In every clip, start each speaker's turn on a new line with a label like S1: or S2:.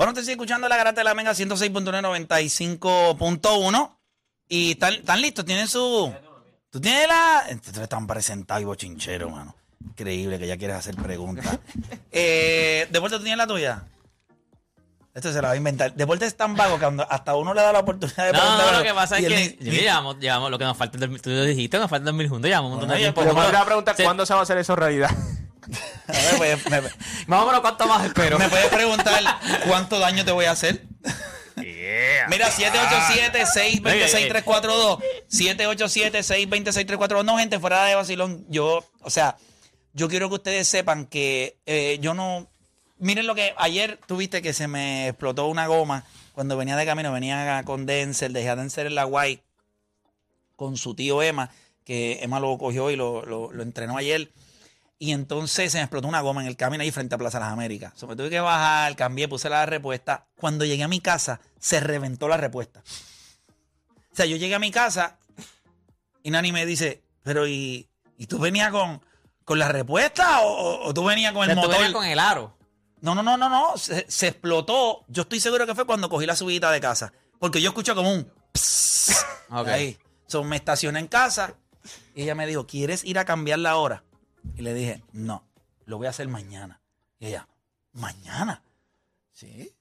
S1: Bueno, te sigue escuchando la garata de la Mega 106.995.1 y están, están listos, tienen su... Tú tienes la... Ustedes están presentados y bochinchero, mano. Increíble que ya quieres hacer preguntas. eh, ¿Deporte tú tienes la tuya? Esto se la va a inventar. Deporte es tan vago que cuando hasta uno le da la oportunidad de
S2: No,
S1: preguntar.
S2: no, lo que pasa es que
S1: ni-
S2: yo llevamos, llevamos lo que nos falta. Tú dijiste, nos falta dormir juntos, llevamos un montón de
S1: Bueno,
S2: tiempo.
S1: oye,
S3: Yo
S1: pues,
S2: Más
S3: me voy a preguntar
S2: se-
S3: cuándo se va a hacer eso realidad.
S1: A ver, pues, me,
S2: o menos cuánto más espero.
S1: ¿Me puedes preguntar cuánto daño te voy a hacer?
S2: Yeah.
S1: Mira, 787-620-6342. 787-620-6342. No, gente, fuera de vacilón. Yo, o sea, yo quiero que ustedes sepan que eh, yo no. Miren lo que ayer tuviste que se me explotó una goma cuando venía de camino. Venía con Denzel, dejé a Denzel en la guay con su tío Emma, que Emma lo cogió y lo, lo- lo entrenó ayer. Y entonces se me explotó una goma en el camino ahí frente a Plaza Las Américas. So, me tuve que bajar, cambié, puse la respuesta. Cuando llegué a mi casa, se reventó la respuesta. O sea, yo llegué a mi casa y Nani me dice, pero ¿y, y tú venías con, con la respuesta o, tú venías con el
S2: tú
S1: motor?
S2: venías con el aro.
S1: No, no, no, no, no. Se, se explotó. Yo estoy seguro que fue cuando cogí la subida de casa. Porque yo escucho como un... pss
S2: Ok.
S1: Ahí. So, me estacioné en casa y ella me dijo, ¿quieres ir a cambiar la hora? Y le dije, no, lo voy a hacer mañana. Y ella, ¿mañana? Sí.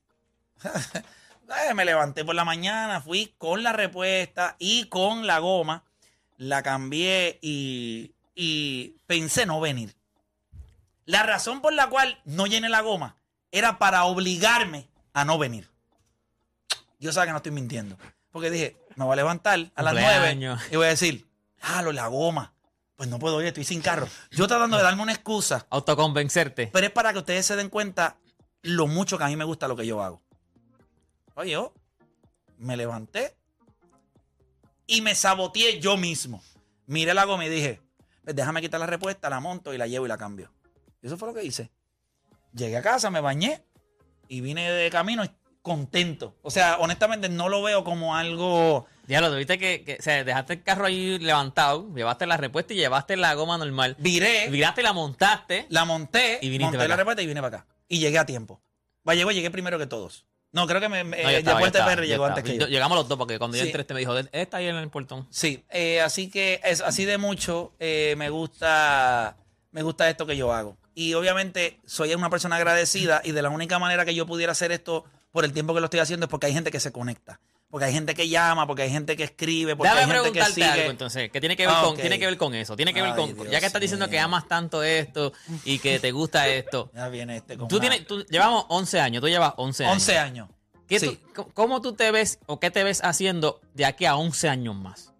S1: Me levanté por la mañana, fui con la respuesta y con la goma, la cambié y, y pensé no venir. La razón por la cual no llené la goma era para obligarme a no venir. Yo sé que no estoy mintiendo. Porque dije, me voy a levantar a las. 9 y voy a decir, ah, lo la goma. Pues no puedo ir, estoy sin carro. Yo tratando de darme una excusa,
S2: Autoconvencerte.
S1: pero es para que ustedes se den cuenta lo mucho que a mí me gusta lo que yo hago. Oye, yo me levanté y me saboteé yo mismo. Miré la goma y dije, pues déjame quitar la respuesta, la monto y la llevo y la cambio. Y eso fue lo que hice. Llegué a casa, me bañé y vine de camino contento. O sea, honestamente no lo veo como algo...
S2: Diablo, tuviste que, que o sea, dejaste el carro ahí levantado, llevaste la respuesta y llevaste la goma normal.
S1: Viré,
S2: Viraste y la montaste.
S1: la monté,
S2: Y viniste
S1: monté
S2: para
S1: la
S2: acá.
S1: respuesta y vine para acá. Y llegué a tiempo. Va, llegó, llegué primero que todos. No, creo que me, me-
S2: No,
S1: eh,
S2: estaba, yo
S1: llegó antes que
S2: Yo-. Llegamos los dos porque cuando yo entré este me dijo, "Él está ahí en el portón.
S1: Sí, eh, así que es así de mucho eh, me gusta me gusta esto que yo hago. Y obviamente soy una persona agradecida y de la única manera que yo pudiera hacer esto por el tiempo que lo estoy haciendo es porque hay gente que se conecta, porque hay gente que llama, porque hay gente que escribe, porque
S2: Déjame
S1: hay gente que
S2: preguntarte
S1: sigue.
S2: algo entonces, que tiene que ver
S1: Ah,
S2: con, tiene que ver con eso, tiene que ver
S1: Ay,
S2: con,
S1: Dios
S2: ya que estás diciendo que amas tanto esto y que te gusta esto.
S1: Ya viene este con
S2: Tú
S1: una-
S2: tienes, tú, llevamos 11 años, tú llevas 11 años.
S1: 11 años.
S2: ¿Qué
S1: Sí.
S2: tú- c- ¿Cómo tú te ves o qué te ves haciendo de aquí a 11 años más?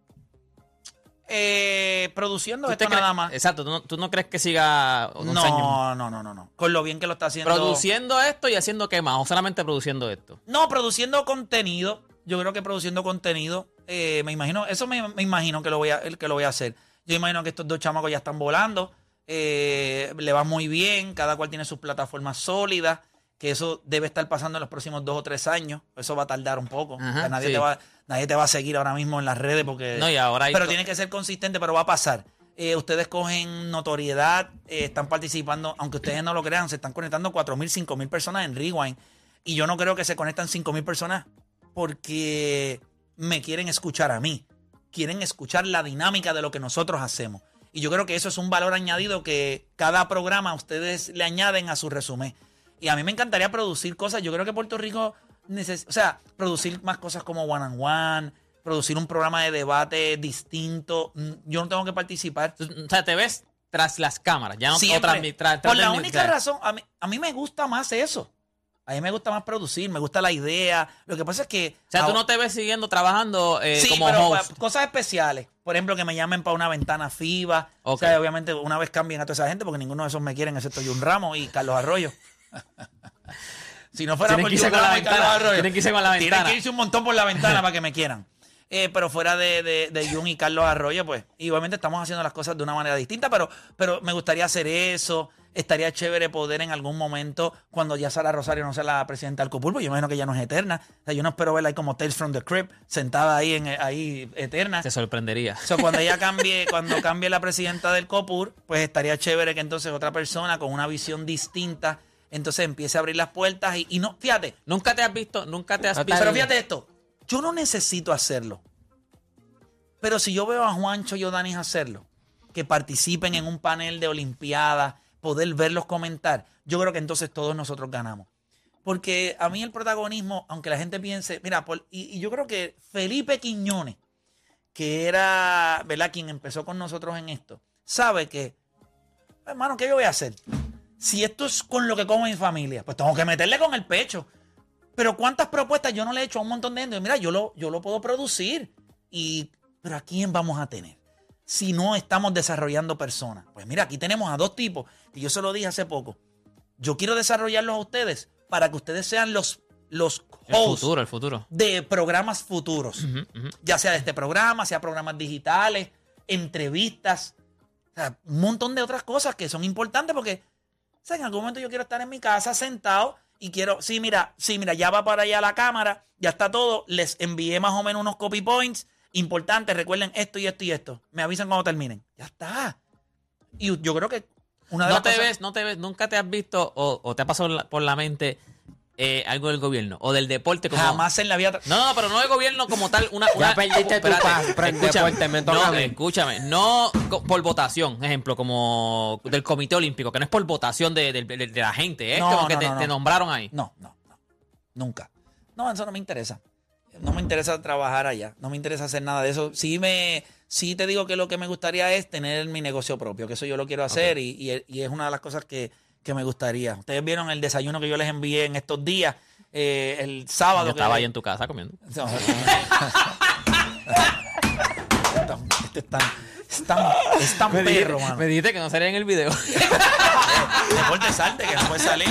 S1: Eh, produciendo
S2: ¿Tú
S1: esto nada más.
S2: Exacto, ¿tú no, tú no crees que siga 11
S1: No,
S2: años
S1: no, no, no, no. Con lo bien que lo está haciendo.
S2: Produciendo esto y haciendo qué más, o solamente produciendo esto.
S1: No, produciendo contenido. Yo creo que produciendo contenido. eh, me imagino, eso me, me imagino que lo, voy a, que lo voy a hacer. Yo imagino que estos dos chamacos ya están volando. eh, le va muy bien. Cada cual tiene sus plataformas sólidas. Que eso debe estar pasando en los próximos dos o tres años. Eso va a tardar un poco.
S2: Ajá,
S1: O sea, nadie,
S2: sí.
S1: te va, nadie te va a seguir ahora mismo en las redes porque.
S2: No, y ahora
S1: pero tiene que ser consistente, pero va a pasar. Eh, ustedes cogen notoriedad, eh, están participando, aunque ustedes no lo crean, se están conectando 4.000, 5.000 personas en Rewind. Y yo no creo que se conectan 5.000 personas porque me quieren escuchar a mí. Quieren escuchar la dinámica de lo que nosotros hacemos. Y yo creo que eso es un valor añadido que cada programa ustedes le añaden a su resumen. Y a mí me encantaría producir cosas. Yo creo que Puerto Rico necesita, o sea, producir más cosas como One and One, producir un programa de debate distinto. Mm, Yo no tengo que participar.
S2: O sea, te ves tras las cámaras, ya no
S1: Siempre.
S2: tras- tras
S1: Por la única razón, a mí, a mí me gusta más eso. A mí me gusta más producir, me gusta la idea. Lo que pasa es que...
S2: O sea, tú no te ves siguiendo trabajando eh,
S1: sí,
S2: como
S1: pero
S2: host.
S1: cosas especiales. Por ejemplo, que me llamen para una ventana FIBA. O
S2: Ok.
S1: sea, obviamente una vez cambien a toda esa gente porque ninguno de esos me quieren excepto Jun Ramos y Carlos Arroyo. si no fuera
S2: Tienen
S1: por Jun
S2: la
S1: Ramos y Carlos. Arroyo.
S2: Tienen que irse con la
S1: Tienen
S2: ventana.
S1: que irse un montón por la ventana para que me quieran. Eh, pero fuera de, de, de Jun y Carlos Arroyo, pues, obviamente estamos haciendo las cosas de una manera distinta, pero, pero me gustaría hacer eso. Estaría chévere poder en algún momento, cuando ya Sara Rosario no sea la presidenta del COPUR, porque yo imagino que ya no es eterna. O sea, yo no espero verla ahí como Tales from the Crypt, sentada ahí, en, ahí eterna.
S2: Te sorprendería.
S1: So, cuando ella cambie, cuando cambie la presidenta del COPUR, pues estaría chévere que entonces otra persona con una visión distinta entonces empiece a abrir las puertas y, y no, fíjate,
S2: Nunca te has visto, nunca te has visto.
S1: pero fíjate esto, yo no necesito hacerlo. Pero si yo veo a Juancho y a Danis hacerlo, que participen en un panel de Olimpiadas, poder verlos comentar, yo creo que entonces todos nosotros ganamos. Porque a mí el protagonismo, aunque la gente piense, mira, y yo creo que Felipe Quiñones, que era, ¿verdad?, quien empezó con nosotros en esto, sabe que, hermano, ¿qué yo voy a hacer? Si esto es con lo que como mi familia, pues tengo que meterle con el pecho. Pero cuántas propuestas yo no le he hecho a un montón de gente. Mira, yo lo, yo lo puedo producir. Y, pero ¿a quién vamos a tener? Si no estamos desarrollando personas. Pues mira, aquí tenemos a dos tipos, que yo se lo dije hace poco. Yo quiero desarrollarlos a ustedes para que ustedes sean los, los
S2: El
S1: hosts
S2: futuro, el futuro.
S1: de programas futuros. Ya sea de este programa, sea programas digitales, entrevistas, o sea, un montón de otras cosas que son importantes porque o sea, en algún momento yo quiero estar en mi casa sentado y quiero, sí, mira, sí, mira, ya va para allá la cámara, ya está todo, les envié más o menos unos copy points importantes, recuerden esto y esto y esto. Me avisan cuando terminen. Ya está. Y yo creo que una de
S2: No
S1: las
S2: te
S1: cosas-
S2: ves, no te ves, nunca te has visto o, o te ha pasado por la mente eh, algo del gobierno o del deporte como.
S1: jamás en la vida
S2: No, no, pero no del gobierno como tal. Una,
S3: Ya perdiste tu paz, pero
S2: escúchame,
S3: deporte me
S2: no, escúchame, no por votación, ejemplo, como del Comité Olímpico, que no es por votación de, de- de- de la gente, es
S1: No,
S2: como que te, te nombraron ahí.
S1: No, no, no. Nunca. No, eso no me interesa. No me interesa trabajar allá. No me interesa hacer nada de eso. Sí me, sí te digo que lo que me gustaría es tener mi negocio propio, que eso yo lo quiero hacer y, y- y es una de las cosas que, que me gustaría. Ustedes vieron el desayuno que yo les envié en estos días, eh, el sábado.
S2: Yo
S1: que-
S2: estaba ahí en tu casa comiendo.
S1: No, Están- este es tan, es tan, es tan
S2: Me dijiste,
S1: perro, mano.
S2: me dijiste que no salía en el video.
S1: Deporte salte, que no puede salir.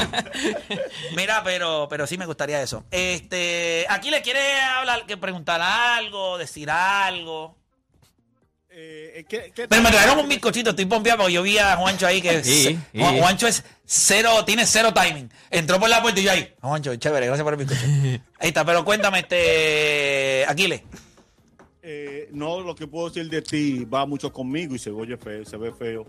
S1: Mira, pero, pero sí me gustaría eso. Este, aquí le quiere hablar, que preguntar algo, decir algo.
S4: Eh, ¿qué- qué
S1: Pero me trajeron un bizcochito, estoy pompeado porque yo vi a Juancho ahí que
S2: Sí,
S1: se-
S2: sí.
S1: Juan- Juancho es cero, tiene cero timing. Entró por la puerta y yo ahí. Juancho, chévere, gracias por el bizcocho. Ahí está, pero cuéntame, este, Aquiles.
S4: Eh, no, lo que puedo decir de ti va mucho conmigo y se oye feo, se ve feo.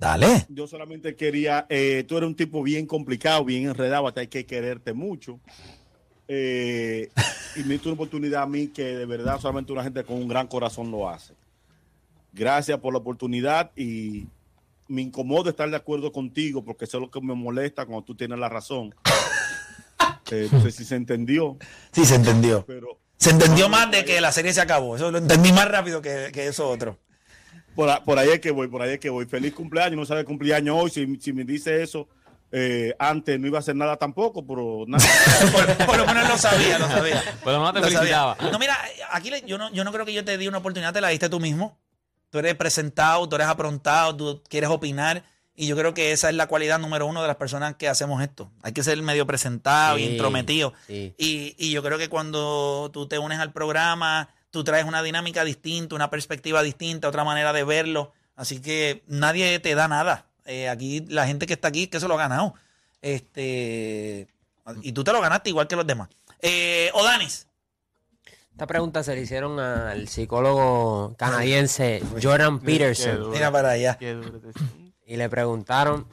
S1: Dale.
S4: Yo solamente quería, eh, tú eres un tipo bien complicado, bien enredado, hasta hay que quererte mucho. Eh, y me diste una oportunidad a mí que de verdad solamente una gente con un gran corazón lo hace. Gracias por la oportunidad y me incomoda estar de acuerdo contigo porque eso es lo que me molesta cuando tú tienes la razón. Eh, no sé si se entendió,
S1: Sí, se entendió.
S4: pero
S1: Se entendió más de que la serie se acabó. Eso lo entendí más rápido que, que eso otro.
S4: Por, a- por ahí es que voy, por ahí es que voy. Feliz cumpleaños, no sabe cumpleaños hoy. Si, si me dice eso eh, antes, no iba a hacer nada tampoco, pero nada.
S1: por, por lo menos lo sabía, lo sabía.
S2: Por lo menos te
S1: Lo sabía. No, mira, aquí le- yo no, yo no creo que yo te di una oportunidad, te la diste tú mismo. Tú eres presentado, tú eres aprontado, tú quieres opinar. Y yo creo que esa es la cualidad número uno de las personas que hacemos esto. Hay que ser medio presentado y
S3: Sí,
S1: intrometido.
S3: sí.
S1: Y, y yo creo que cuando tú te unes al programa, tú traes una dinámica distinta, una perspectiva distinta, otra manera de verlo. Así que nadie te da nada. Eh, aquí, la gente que está aquí, que eso lo ha ganado. Este, y tú te lo ganaste igual que los demás. Eh, Odanis.
S3: Esta pregunta se le hicieron al psicólogo canadiense Jordan Peterson
S1: Mira para allá.
S3: y le preguntaron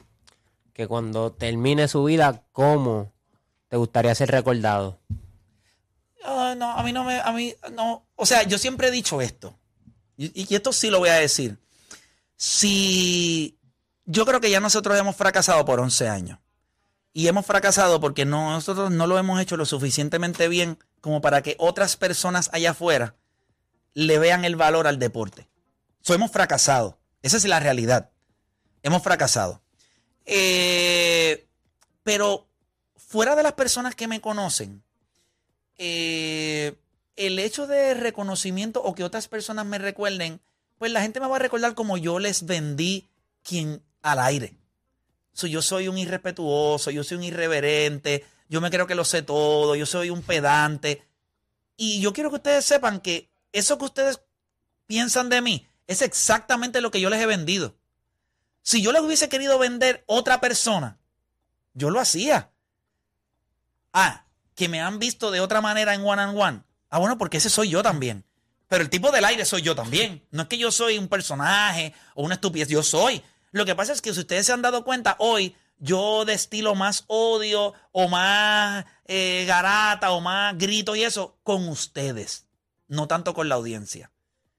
S3: que cuando termine su vida, ¿cómo te gustaría ser recordado?
S1: Ah, no, a mí no me, a mí no, o sea, yo siempre he dicho esto, y, esto sí lo voy a decir. Si yo creo que ya nosotros hemos fracasado por 11 años, y hemos fracasado porque no, nosotros no lo hemos hecho lo suficientemente bien como para que otras personas allá afuera le vean el valor al deporte. So, hemos fracasado, esa es la realidad. Hemos fracasado. Eh, pero fuera de las personas que me conocen, eh, el hecho de reconocimiento o que otras personas me recuerden, pues la gente me va a recordar como yo les vendí quien al aire. So, yo soy un irrespetuoso, yo soy un irreverente, yo me creo que lo sé todo, yo soy un pedante. Y yo quiero que ustedes sepan que eso que ustedes piensan de mí es exactamente lo que yo les he vendido. Si yo les hubiese querido vender otra persona, yo lo hacía. Ah, que me han visto de otra manera en one and one. Ah, bueno, porque ese soy yo también. Pero el tipo del aire soy yo también. No es que yo soy un personaje o una estupidez, yo soy. Lo que pasa es que si ustedes se han dado cuenta, hoy yo destilo más odio o más eh, garata o más grito y eso con ustedes, no tanto con la audiencia.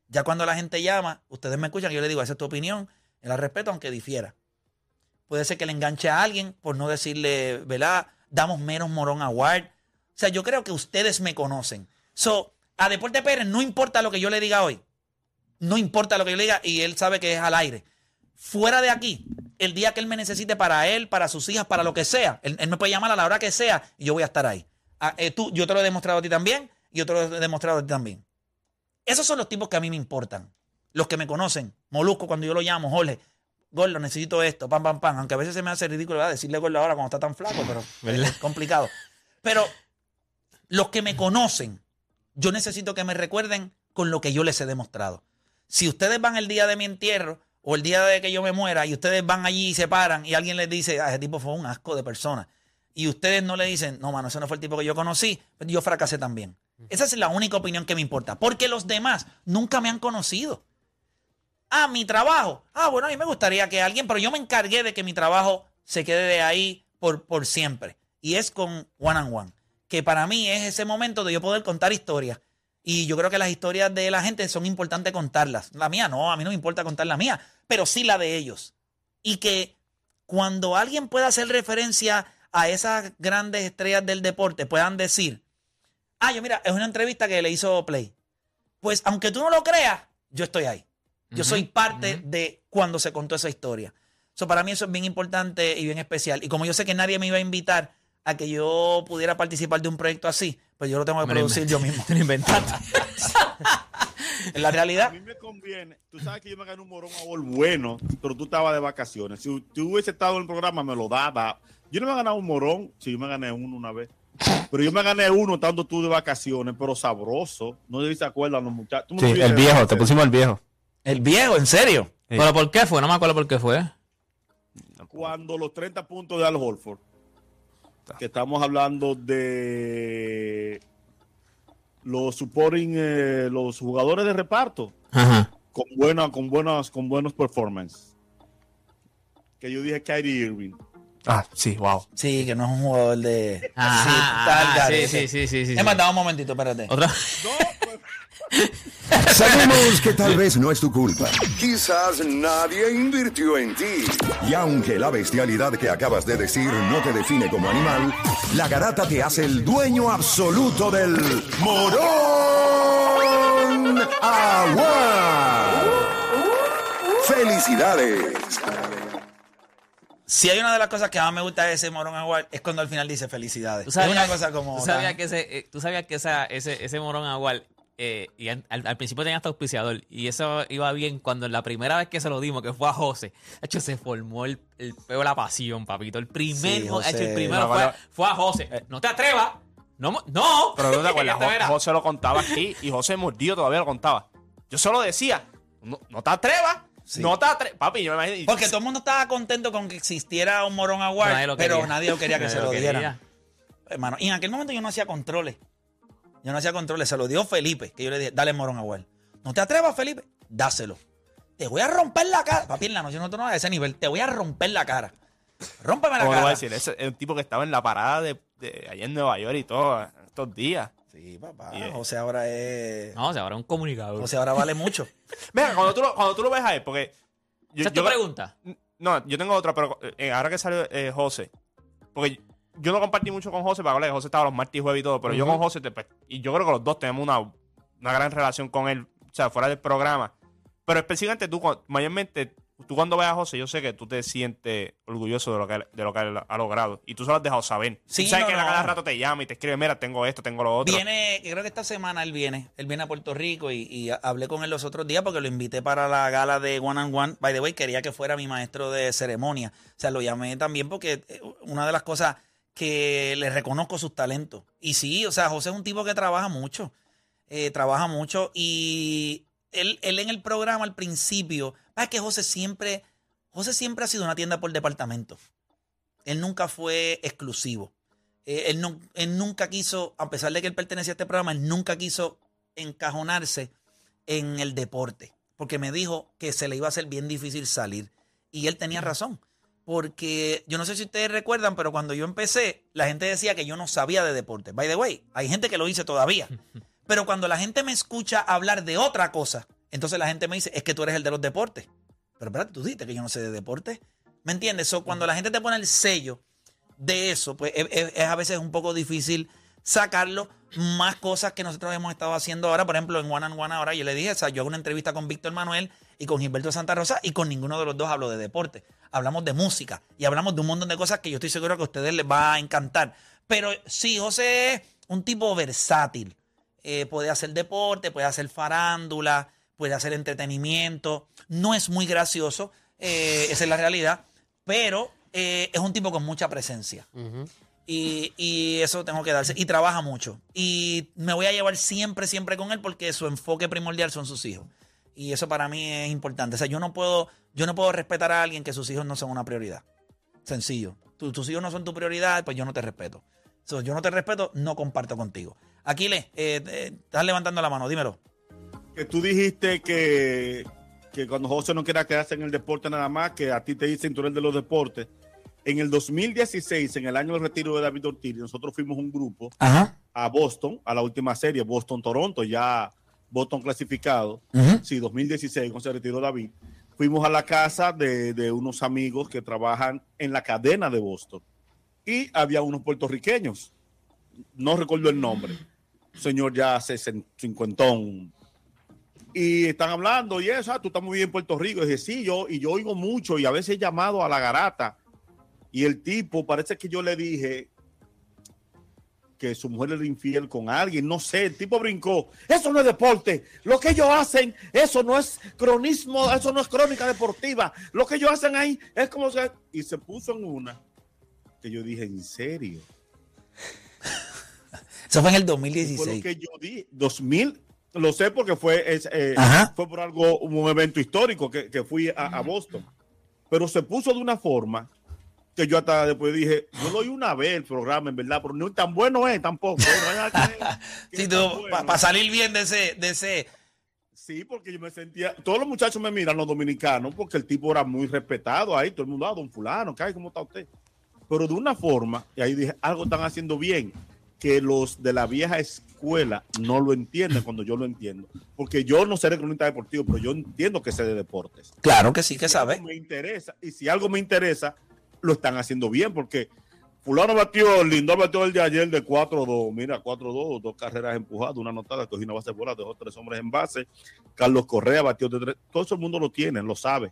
S1: Ya cuando la gente llama, ustedes me escuchan, yo le digo, esa es tu opinión, la respeto aunque difiera. Puede ser que le enganche a alguien por no decirle, ¿verdad? Damos menos morón award. O sea, yo creo que ustedes me conocen. So, a Deporte Pérez no importa lo que yo le diga hoy. No importa lo que yo le diga y él sabe que es al aire. Fuera de aquí, el día que él me necesite para él, para sus hijas, para lo que sea, él, él me puede llamar a la hora que sea y yo voy a estar ahí. Ah, eh, tú, yo te lo he demostrado a ti también y yo te lo he demostrado a ti también. Esos son los tipos que a mí me importan. Los que me conocen. Molusco, cuando yo lo llamo, Jorge, Gordo, necesito esto, pam, pam, pam. Aunque a veces se me hace ridículo ¿verdad? decirle Gordo ahora cuando está tan flaco, pero es complicado. Pero los que me conocen, yo necesito que me recuerden con lo que yo les he demostrado. Si ustedes van el día de mi entierro o el día de que yo me muera y ustedes van allí y se paran y alguien les dice, ah, ese tipo fue un asco de persona, y ustedes no le dicen, no, mano, ese no fue el tipo que yo conocí, pues yo fracasé también. Esa es la única opinión que me importa, porque los demás nunca me han conocido. Ah, mi trabajo. Ah, bueno, a mí me gustaría que alguien, pero yo me encargué de que mi trabajo se quede de ahí por, por siempre. Y es con One and One, que para mí es ese momento de yo poder contar historias. Y yo creo que las historias de la gente son importantes contarlas. La mía no, a mí no me importa contar la mía, pero sí la de ellos. Y que cuando alguien pueda hacer referencia a esas grandes estrellas del deporte, puedan decir, ah, yo mira, es una entrevista que le hizo Play. Pues aunque tú no lo creas, yo estoy ahí. Yo soy parte de cuando se contó esa historia. So, para mí eso es bien importante y bien especial. Y como yo sé que nadie me iba a invitar a que yo pudiera participar de un proyecto así, pues yo lo tengo que
S2: Me
S1: producir yo mismo.
S2: Te lo inventaste.
S1: En la
S4: A
S1: realidad,
S4: mí me conviene. Tú sabes que yo me gané un morón award bueno, pero tú estabas de vacaciones. Si tú hubiese estado en el programa, me lo daba. Yo no me he ganado un morón, si yo me gané uno una vez. Pero yo me gané uno estando tú de vacaciones, pero sabroso. No sé si se acuerdan los muchachos. Tú
S5: Sí, el viejo, te pusimos el viejo.
S1: el viejo, en serio.
S5: Sí.
S2: ¿Pero por qué fue? No me acuerdo por qué fue.
S4: Cuando los 30 puntos de Al Holford, que estamos hablando de los supporting, eh, los jugadores de reparto
S2: Ajá.
S4: con buenas, con buenas, con buenos performance. Que yo dije Kyrie Irving.
S5: Ah, sí, wow.
S1: Sí, que no es un jugador de.
S2: Ajá,
S1: sí, está al
S2: ajá,
S1: garete.
S2: sí, sí, sí, sí, sí, sí.
S1: más, dame un momentito, espérate.
S2: Otra.
S4: Pues,
S6: Sabemos que tal vez no es tu culpa. Quizás nadie invirtió en ti. Y aunque la bestialidad que acabas de decir no te define como animal, la garata te hace el dueño absoluto del morón agua. ¡Felicidades!
S1: Si hay una de las cosas que más me gusta de ese Morón Award es cuando al final dice felicidades.
S2: ¿Tú
S1: es
S2: sabías,
S1: una cosa como.
S2: tú sabías
S1: tan-
S2: que ese, eh, tú sabías que esa, ese, ese morón agual eh, y al, al- al principio tenía hasta auspiciador y eso iba bien cuando la primera vez que se lo dimos, que fue a José, de hecho se formó el, el peo de la pasión, papito. El primer,
S1: Sí,
S2: hecho, el
S1: José.
S2: primero
S5: Me
S2: fue, fue a José. No te atrevas. No, no.
S5: Pero no te acuerdas, Jo- José lo contaba aquí y José mordido todavía lo contaba. Yo solo decía, no, no te atrevas,
S1: Sí.
S5: no te atrevas. Papi, yo me imagino.
S1: Porque todo el mundo estaba contento con que existiera un Morón Award,
S2: Nadie
S1: pero nadie lo quería que
S2: Nadie
S1: se
S2: lo
S1: lo dieran. Hermano, y en aquel momento yo no hacía controles. Yo no hacía controles. Se lo dio Felipe, que yo le dije, dale Morón Award. No te atrevas, Felipe, dáselo. Te voy a romper la cara. Papi, en la noche no te a ese nivel. Te voy a romper la cara. Rómpeme la
S5: ¿Cómo te voy a
S1: cara.
S5: decir? Es un tipo que estaba en la parada de, de allá en Nueva York y todo, estos días.
S1: Sí, papá.
S5: Yeah.
S1: José ahora es.
S2: No, o sea, ahora es un comunicador.
S1: José ahora vale mucho.
S5: Mira, cuando tú lo, cuando tú lo ves a él, porque. yo-
S2: ¿Esa es tu
S5: yo-
S2: pregunta?
S5: No, yo tengo otra, pero eh, ahora que salió eh, José, porque yo no compartí mucho con José, para hablar que José estaba los martes y jueves y todo, pero yo con José, te- pues, y yo creo que los dos tenemos una, una gran relación con él, o sea, fuera del programa. Pero específicamente tú, mayormente, tú cuando ves a José, yo sé que tú te sientes orgulloso de lo que, él- de lo que él ha logrado. Y tú solo has dejado saber.
S1: Sí,
S5: Tú sabes
S1: no,
S5: que
S1: no.
S5: cada rato te llama y te escribe, mira, tengo esto, tengo lo otro.
S1: Viene, creo que esta semana él viene. Él viene a Puerto Rico y, y hablé con él los otros días porque lo invité para la gala de One and One. By the way, quería que fuera mi maestro de ceremonia. O sea, lo llamé también porque eh, una de las cosas que le reconozco sus talentos. Y sí, o sea, José es un tipo que trabaja mucho. eh, trabaja mucho y él, él en el programa al principio, es que José siempre, José siempre ha sido una tienda por departamento. Él nunca fue exclusivo. Eh, él, no- él nunca quiso, a pesar de que él pertenecía a este programa, él nunca quiso encajonarse en el deporte, porque me dijo que se le iba a hacer bien difícil salir. Y él tenía razón. Porque yo no sé si ustedes recuerdan, pero cuando yo empecé, la gente decía que yo no sabía de deporte. By the way, hay gente que lo dice todavía. Pero cuando la gente me escucha hablar de otra cosa, entonces la gente me dice, es que tú eres el de los deportes. Pero espérate, tú dijiste que yo no sé de deporte. ¿Me entiendes? So, cuando la gente te pone el sello de eso, pues es, es- es a veces un poco difícil sacarlo. Más cosas que nosotros hemos estado haciendo ahora, por ejemplo, en One and One ahora, yo le dije, o sea, yo hago una entrevista con Víctor Manuel y con Gilberto Santa Rosa y con ninguno de los dos hablo de deporte. Hablamos de música y hablamos de un montón de cosas que yo estoy seguro que a ustedes les va a encantar. Pero sí, José es un tipo versátil. Eh, puede hacer deporte, puede hacer farándula, puede hacer entretenimiento. No es muy gracioso, eh, esa es la realidad, pero eh, es un tipo con mucha presencia. Y, y eso tengo que darse. Y trabaja mucho. Y me voy a llevar siempre, siempre con él porque su enfoque primordial son sus hijos. Y eso para mí es importante. O sea, yo no puedo, yo no puedo respetar a alguien que sus hijos no son una prioridad. Sencillo. Tu- tus hijos no son tu prioridad, pues yo no te respeto. So, yo no te respeto, no comparto contigo. Aquiles, eh, eh, estás levantando la mano, dímelo.
S4: Que tú dijiste que, que cuando José no quiera quedarse en el deporte nada más, que a ti te dicen tú eres de los deportes. En el 2016, en el año del retiro de David Ortiz, nosotros fuimos un grupo
S1: Ajá.
S4: a Boston, a la última serie, Boston-Toronto, ya Boston clasificado. Sí, 2016, cuando se retiró David. Fuimos a la casa de, de unos amigos que trabajan en la cadena de Boston. Y había unos puertorriqueños. No recuerdo el nombre. Señor ya hace cincuentón. Y están hablando y eso, ah, tú estás muy bien en Puerto Rico. Y dije, sí, yo, y yo oigo mucho y a veces he llamado a la garata. Y el tipo, parece que yo le dije, que su mujer era infiel con alguien, no sé, el tipo brincó. Eso no es deporte. Lo que ellos hacen, eso no es cronismo, eso no es crónica deportiva. Lo que ellos hacen ahí es como se... Y se puso en una que yo dije, ¿en serio?
S1: Eso fue en el
S4: Fue lo
S1: 2016.
S4: que yo di. 2000, lo sé porque fue, es, eh, fue por algo, un evento histórico que, que fui a, a Boston. Pero se puso de una forma que yo hasta después dije, yo lo oí una vez el programa, en verdad, pero no tan bueno es tampoco. No hay nada que- que
S1: Sí,
S4: es tan bueno.
S1: para salir bien de ese, de ese.
S4: Sí, porque yo me sentía. Todos los muchachos me miran, los dominicanos, porque el tipo era muy respetado ahí. Todo el mundo, ah, don Fulano, ¿qué hay? ¿Cómo está usted? Pero de una forma, y ahí dije, algo están haciendo bien, que los de la vieja escuela no lo entienden cuando yo lo entiendo. Porque yo no seré cronista deportivo, pero yo entiendo que sé de deportes.
S1: Claro que sí, que
S4: Si
S1: sabe.
S4: algo me interesa, y si algo me interesa, lo están haciendo bien, porque Fulano batió, Lindor batió el de ayer de 4-2. Mira, 4-2, dos carreras empujadas, una anotada, cogió una base bola, dejó tres hombres en base. Carlos Correa batió de tres. Todo eso el mundo lo tiene, lo sabe.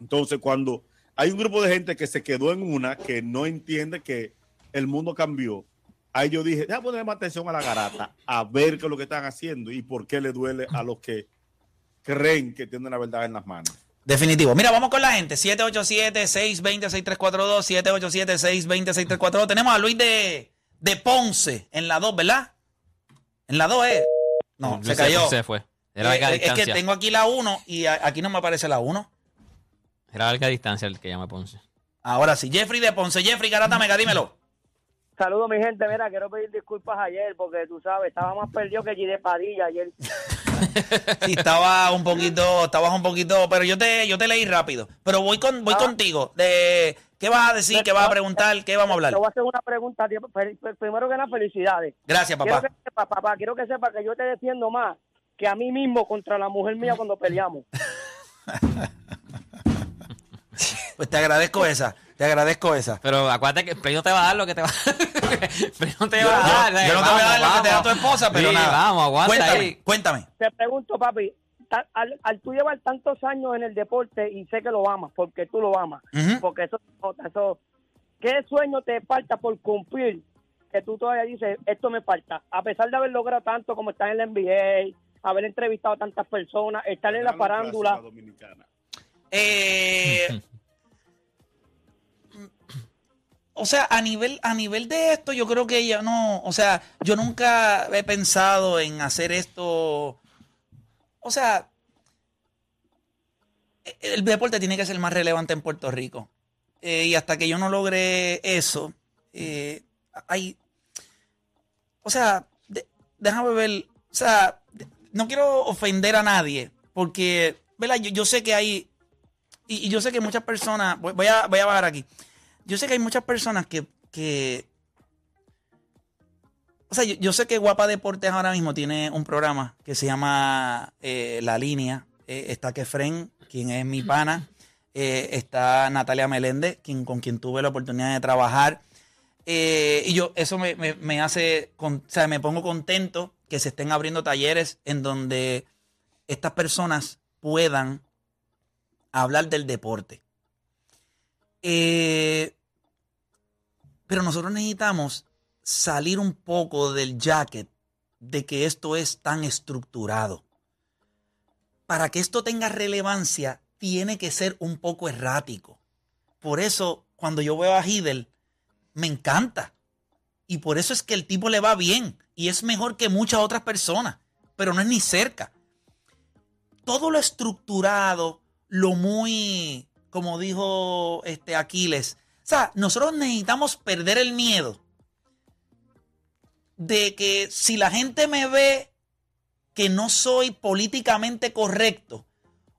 S4: Entonces, cuando hay un grupo de gente que se quedó en una, que no entiende que el mundo cambió, ahí yo dije, déjame poner más atención a la garata, a ver qué es lo que están haciendo y por qué le duele a los que creen que tienen la verdad en las manos.
S1: Definitivo. Mira, vamos con la gente. 787-620-6342. 787-620-6342. Tenemos a Luis de, de Ponce en la 2, ¿verdad? En la 2 es. No,
S2: Luis
S1: se cayó.
S2: Se fue. Era
S1: Eh,
S2: larga
S1: es que
S2: distancia.
S1: tengo aquí la 1 y aquí no me aparece la 1.
S2: Era larga distancia el que llama Ponce.
S1: Ahora sí. Jeffrey de Ponce. Jeffrey Garata Mega, dímelo.
S7: Saludos, mi gente. Mira, quiero pedir disculpas ayer porque tú sabes, estaba más perdido que Gide Padilla ayer.
S1: Sí, estaba un poquito, estabas un poquito, pero yo te, yo te leí rápido. Pero voy con, voy
S7: Ah.
S1: contigo. De, ¿Qué vas a decir? ¿Qué vas a preguntar? ¿Qué vamos a
S7: Te
S1: hablar?
S7: voy a hacer una pregunta. fel- Primero que nada, felicidades.
S1: Gracias,
S7: Quiero
S1: papá.
S7: que sepa, papá, quiero que sepa que yo te defiendo más que a mí mismo contra la mujer mía cuando peleamos.
S1: Pues te agradezco esa. Te agradezco esa.
S2: Pero acuérdate que el Play no te va a dar lo que te va el Play no te va a
S1: yo-
S2: dar.
S1: yo no te voy a dar lo que te da tu esposa, pero
S2: Sí,
S1: nada.
S2: Vamos, aguanta
S1: cuéntame,
S2: ahí.
S1: cuéntame.
S7: Te pregunto, papi, al, al tú llevar tantos años en el deporte y sé que lo amas, porque tú lo amas, porque eso, eso, ¿qué sueño te falta por cumplir? Que tú todavía dices, esto me falta, a pesar de haber logrado tanto como estar en la NBA, haber entrevistado a tantas personas, estar en la farándula.
S4: dominicana.
S1: Eh, o sea, a nivel, a nivel de esto, yo creo que ya no. O sea, yo nunca he pensado en hacer esto. O sea, el deporte tiene que ser más relevante en Puerto Rico. Eh, y hasta que yo no logre eso, eh, hay. O sea, de- déjame ver. O sea, no quiero ofender a nadie, porque, ¿verdad? Yo, yo sé que hay y, yo sé que muchas personas, voy a, voy a bajar aquí. Yo sé que hay muchas personas que, que o sea, yo, yo sé que Guapa Deportes ahora mismo tiene un programa que se llama eh, La Línea. Eh, está Kefren, quien es mi pana. Eh, está Natalia Meléndez, quien, con quien tuve la oportunidad de trabajar. Y yo, eso me, me- hace, o sea, me pongo contento que se estén abriendo talleres en donde estas personas puedan hablar del deporte. Eh, pero nosotros necesitamos salir un poco del jacket de que esto es tan estructurado. Para que esto tenga relevancia, tiene que ser un poco errático. Por eso, cuando yo veo a Hidel, me encanta. Y por eso es que el tipo le va bien. Y es mejor que muchas otras personas. Pero no es ni cerca. Todo lo estructurado, lo muy, como dijo este Aquiles. Sea, nosotros necesitamos perder el miedo de que si la gente me ve que no soy políticamente correcto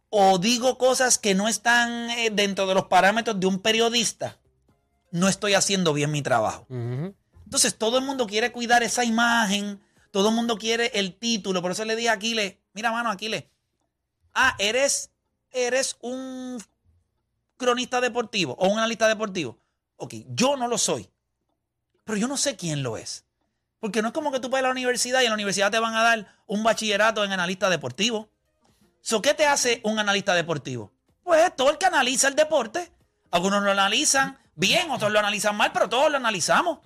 S1: o digo cosas que no están eh, dentro de los parámetros de un periodista, no estoy haciendo bien mi trabajo. Entonces todo el mundo quiere cuidar esa imagen, todo el mundo quiere el título, por eso le dije a Aquiles, mira mano Aquiles, ah, eres, eres un cronista deportivo o un analista deportivo. Ok, yo no lo soy, pero yo no sé quién lo es. Porque no es como que tú vas a la universidad y en la universidad te van a dar un bachillerato en analista deportivo. So, ¿Qué te hace un analista deportivo? Pues todo el que analiza el deporte. Algunos lo analizan bien, otros lo analizan mal, pero todos lo analizamos.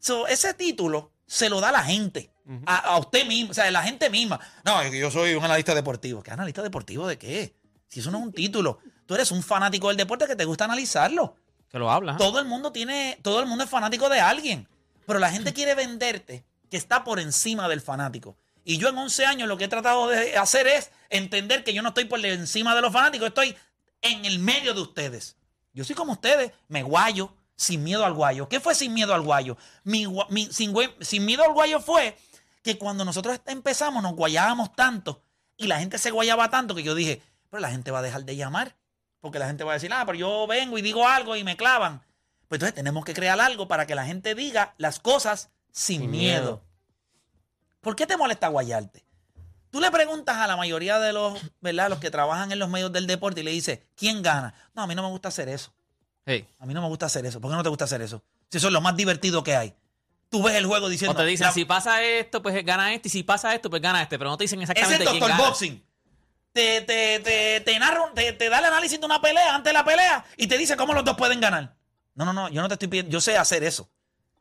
S1: So, ese título se lo da la gente. a, a usted mismo, o sea, la gente misma. No, yo soy un analista deportivo. ¿Qué analista deportivo de qué? Si eso no es un título. Tú eres un fanático del deporte que te gusta analizarlo.
S2: Que lo habla.
S1: Todo el mundo tiene, todo el mundo es fanático de alguien. Pero la gente quiere venderte que está por encima del fanático. Y yo en 11 años lo que he tratado de hacer es entender que yo no estoy por encima de los fanáticos, estoy en el medio de ustedes. Yo soy como ustedes, me guayo sin miedo al guayo. ¿Qué fue sin miedo al guayo? Mi, sin miedo al guayo fue que cuando nosotros empezamos nos guayábamos tanto y la gente se guayaba tanto que yo dije, pero la gente va a dejar de llamar. Porque la gente va a decir, ah, pero yo vengo y digo algo y me clavan. Pues entonces tenemos que crear algo para que la gente diga las cosas sin,
S3: Sin
S1: miedo.
S3: miedo.
S1: ¿Por qué te molesta guayarte? Tú le preguntas a la mayoría de los, ¿verdad? Los que trabajan en los medios del deporte y le dices, ¿quién gana? No, a mí no me gusta hacer eso. A mí no me gusta hacer eso. ¿Por qué no te gusta hacer eso? Si eso es lo más divertido que hay. Tú ves el juego diciendo.
S2: O te dicen,
S1: la-
S2: si pasa esto, pues gana este, y si pasa esto, pues gana este. Pero no te dicen
S1: es
S2: exactamente
S1: el
S2: quién gana.
S1: boxing. Te, te, te, te narra te, te da el análisis de una pelea antes de la pelea y te dice cómo los dos pueden ganar. No, no, no, yo no te estoy pidiendo, yo sé hacer eso.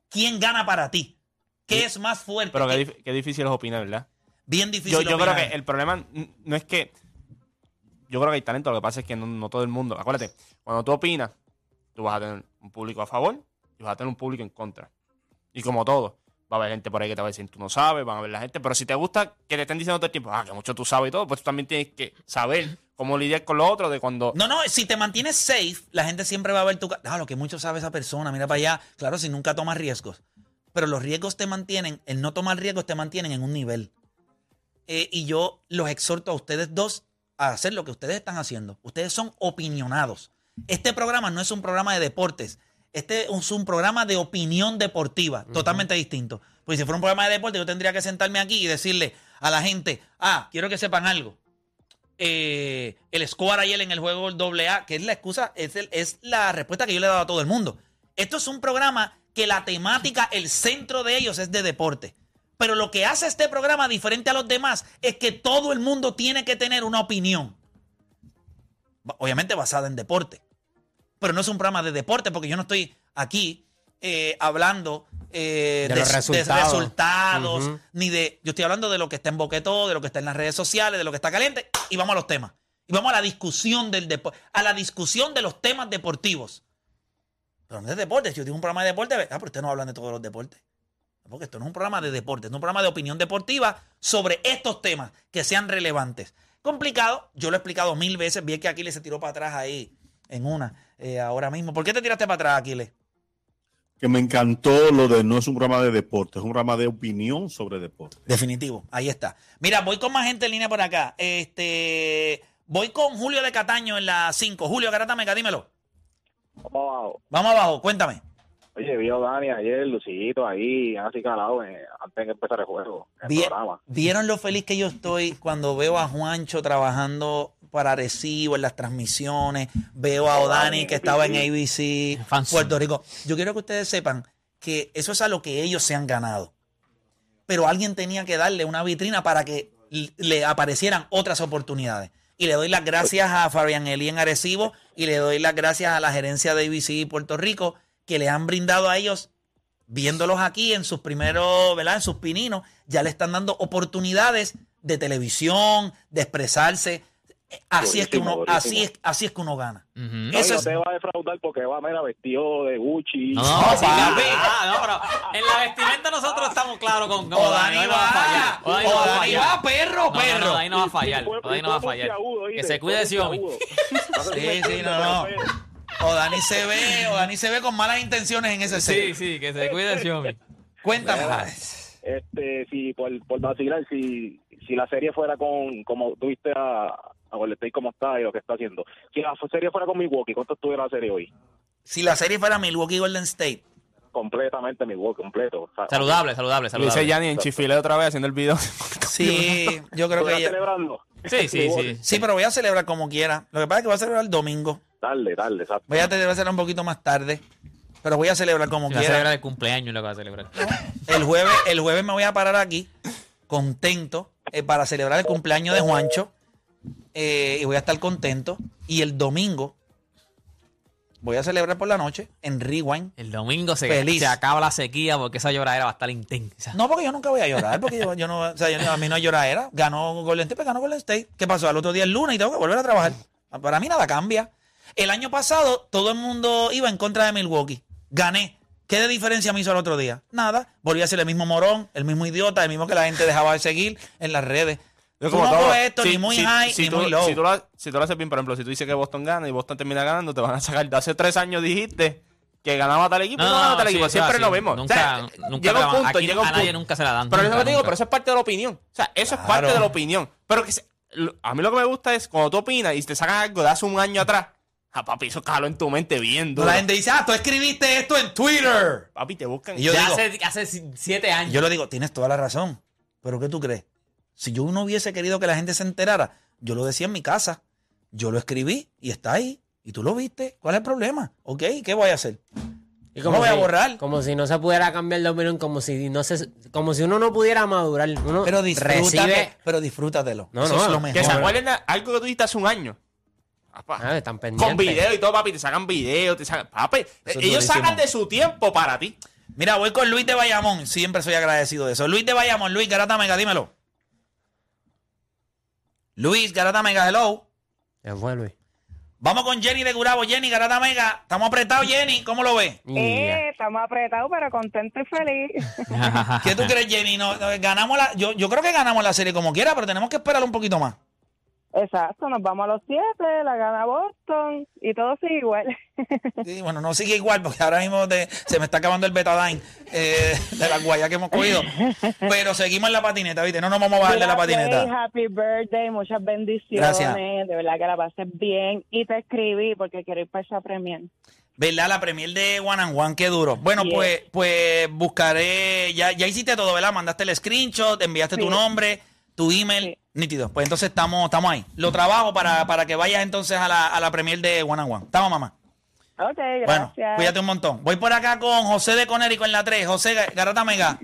S1: ¿Quién gana para ti? ¿Qué es más fuerte?
S5: Pero qué,
S1: ¿Qué-
S5: dif- qué difícil es opinar, ¿verdad?
S1: bien difícil.
S5: Yo, yo creo que el problema no es que. Yo creo que hay talento, lo que pasa es que no, no todo el mundo. Acuérdate, cuando tú opinas, tú vas a tener un público a favor y vas a tener un público en contra. Y como todo, va a haber gente por ahí que te va a decir tú no sabes, van a ver la gente. Pero si te gusta que te estén diciendo todo el tiempo, ah, que mucho tú sabes y todo, pues tú también tienes que saber cómo lidiar con lo otro de cuando.
S1: No, no, si te mantienes safe, la gente siempre va a ver tu... Ah, lo que mucho sabe esa persona, mira para allá. Claro, si nunca tomas riesgos. Pero los riesgos te mantienen, el no tomar riesgos te mantienen en un nivel. Eh, y yo los exhorto a ustedes dos a hacer lo que ustedes están haciendo. Ustedes son opinionados. Este programa no es un programa de deportes. Este es un programa de opinión deportiva, totalmente distinto. Pues si fuera un programa de deporte, yo tendría que sentarme aquí y decirle a la gente, ah, quiero que sepan algo eh, el score ayer en el juego del AA, que es la excusa, es, el- es la respuesta que yo le he dado a todo el mundo. Esto es un programa que la temática, el centro de ellos es de deporte. Pero lo que hace este programa diferente a los demás es que todo el mundo tiene que tener una opinión. Obviamente basada en deporte. Pero no es un programa de deporte porque yo no estoy aquí eh, hablando eh,
S3: De resultados.
S1: ni de. Yo estoy hablando de lo que está en Boquetó, de lo que está en las redes sociales, de lo que está caliente, y vamos a los temas. Y vamos a la discusión del deporte, a la discusión de los temas deportivos. Pero no es de deporte, si yo digo un programa de deporte, ah, pero ustedes no hablan de todos los deportes. Porque esto no es un programa de deporte, es un programa de opinión deportiva sobre estos temas que sean relevantes. Complicado, yo lo he explicado mil veces, vi que Aquiles se tiró para atrás ahí en una, eh, ahora mismo. ¿Por qué te tiraste para atrás, Aquiles?
S4: Que me encantó lo de no es un programa de deporte, es un programa de opinión sobre deporte.
S1: Definitivo, ahí está. Mira, voy con más gente en línea por acá. Este, Voy con Julio de Cataño en la 5. Julio Garata Mega, dímelo.
S8: Vamos abajo.
S1: Vamos abajo, cuéntame.
S8: Oye, vio Dani ayer, Lucillito ahí, así calado, eh, antes de empezar el juego, el
S1: Vi-
S8: programa.
S1: ¿Vieron lo feliz que yo estoy cuando veo a Juancho trabajando para Recibo en las transmisiones? Veo a Odani que estaba en ABC,
S2: Fancy.
S1: Puerto Rico. Yo quiero que ustedes sepan que eso es a lo que ellos se han ganado. Pero alguien tenía que darle una vitrina para que le aparecieran otras oportunidades. Y le doy las gracias a Fabián Eli en Arecibo y le doy las gracias a la gerencia de ABC Puerto Rico que le han brindado a ellos viéndolos aquí en sus primeros, ¿verdad? En sus pininos, ya le están dando oportunidades de televisión, de expresarse. Así es que uno, así es, así es que uno gana.
S2: Ujú.
S8: No,
S1: Eso
S8: no
S1: es-
S8: te va a defraudar porque va, mira, vestido de Gucci.
S2: No,
S1: No,
S2: sí, ah, no, pero en la vestimenta nosotros estamos claros con con
S1: O Dani
S2: no va a fallar.
S1: va,
S2: O Dani
S1: Dani va, perro,
S2: No, no,
S1: perro.
S2: no, Dani no va a fallar.
S8: Y fue-
S2: O Dani
S8: y
S2: no va a fallar. Que se cuide
S8: Fue
S2: Xiaomi.
S1: Sí, sí, no, no. O Dani se ve, o Dani se ve con malas intenciones en ese
S2: Sí,
S1: set.
S2: sí, que se cuide Xiaomi.
S1: Cuéntame.
S8: Este, si por, por vacilar, si, si la serie fuera con, como tuviste a, a Golden State como está y lo que está haciendo, si la serie fuera con Milwaukee, ¿cuánto estuviera la serie hoy?
S1: Si la serie fuera Milwaukee Golden State,
S8: Completamente Milwaukee, completo. O sea,
S2: Saludable, saludable, saludable.
S5: dice Yanni en Chifile otra vez haciendo el video.
S1: sí, yo creo que
S8: ¿Estás
S1: ella-
S8: celebrando?
S2: Sí, sí, sí.
S1: Sí, pero voy a celebrar como quiera. Lo que pasa es que voy a celebrar el domingo.
S8: Dale, dale, exacto.
S1: Voy a celebrar un poquito más tarde. Pero voy a celebrar como
S2: Va a
S1: quiera.
S2: celebrar el cumpleaños lo que va a celebrar.
S1: El jueves, el jueves me voy a parar aquí, contento, eh, para celebrar el cumpleaños de Juancho. Eh, y voy a estar contento. Y el domingo voy a celebrar por la noche en Rewind.
S2: El domingo se,
S1: Feliz.
S2: se acaba la sequía porque esa lloradera va a estar intensa.
S1: No, porque yo nunca voy a llorar, porque yo, yo no, o sea, yo- a mí no hay lloradera. Ganó Golden State, pues ganó Golden State. ¿Qué pasó? Al otro día es lunes y tengo que volver a trabajar. Para mí nada cambia. El año pasado todo el mundo iba en contra de Milwaukee. Gané. ¿Qué de diferencia me hizo el otro día? Nada. Volví a ser el mismo morón, el mismo idiota, el mismo que la gente dejaba de seguir en las redes.
S5: Yo
S1: Tú no
S5: todo.
S1: esto
S5: Si-
S1: ni muy
S5: si-
S1: high
S5: si
S1: ni
S5: tú-
S1: muy low.
S5: Si tú, lo, si tú lo haces bien, por ejemplo, si tú dices que Boston gana y Boston termina ganando, te van a sacar. De hace tres años dijiste que ganaba tal equipo y
S2: No,
S5: no, ganaba tal
S2: sí,
S5: equipo. Siempre
S2: así.
S5: lo vemos.
S2: Nunca-
S5: O sea,
S2: nunca
S5: llega
S2: te
S5: un punto, llega un
S2: a nadie nunca se la dan,
S5: Pero eso
S2: nunca,
S5: lo que digo, pero eso es parte de la opinión. O sea, eso es parte de la opinión. Pero que se- lo- a mí lo que me gusta es cuando tú opinas y te sacan algo de hace un año atrás. Ah, papi, eso calo en tu mente viendo.
S1: La gente dice, ah, tú escribiste esto en Twitter.
S5: Papi, te buscan.
S1: Y yo
S2: Ya
S1: digo,
S2: hace, hace siete años.
S1: Yo le digo, tienes toda la razón. Pero ¿qué tú crees? Si yo no hubiese querido que la gente se enterara, yo lo decía en mi casa. Yo lo escribí y está ahí. Y tú lo viste. ¿Cuál es el problema? ¿Ok? ¿Qué voy a hacer?
S3: Y
S1: ¿Cómo voy a borrar?
S3: Como si no se pudiera cambiar de opinión, como si no se, como si uno no pudiera madurar. Uno
S1: Pero disfrútate,
S3: recibe.
S1: pero disfrútatelo.
S3: No,
S1: Eso
S3: no,
S1: es lo
S3: que
S1: mejor.
S5: Que se acuerden de algo que tú dijiste hace un año. Papá.
S3: Ah, están pendientes.
S5: Con video y todo, papi, te sacan video, te sacan. Papi,
S1: es
S5: ellos
S1: durísimo.
S5: sacan de su tiempo para ti.
S1: Mira, voy con Luis de Bayamón. Siempre soy agradecido de eso. Luis de Bayamón, Luis Garata Mega, dímelo. Luis Garata Mega, hello.
S3: Ya fue, Luis.
S1: Vamos con Jenny de Gurabo. Jenny, Garata Mega. Estamos apretados, Jenny. ¿Cómo lo ves?
S9: Eh, estamos apretados, pero contento y feliz.
S1: ¿Qué tú crees, Jenny? No, no, ganamos la, yo, yo creo que ganamos la serie como quiera, pero tenemos que esperar un poquito más.
S9: Exacto, nos vamos a los siete, la gana Boston y todo sigue igual.
S1: Sí, bueno, no sigue igual porque ahora mismo te- se me está acabando el betadine eh, de la guaya que hemos cogido. Pero seguimos en la patineta, ¿viste? No nos vamos a bajar de la patineta.
S9: Happy birthday, muchas bendiciones.
S1: Gracias.
S9: De verdad que la pases bien. Y te escribí porque quiero ir para esa premier.
S1: ¿Verdad? La premier de One and One, qué duro. Bueno,
S9: Yes.
S1: pues, pues buscaré. Ya, ya hiciste todo, ¿verdad? Mandaste el screenshot, enviaste tu nombre, tu email.
S9: Sí.
S1: Nítido. Pues entonces estamos, estamos ahí. Lo trabajo para, para que vayas entonces a la, a la premier de One and One. ¿Estamos, mamá?
S9: Ok,
S1: Bueno,
S9: gracias.
S1: cuídate un montón. Voy por acá con José de Conérico en la 3. José Garata Mega.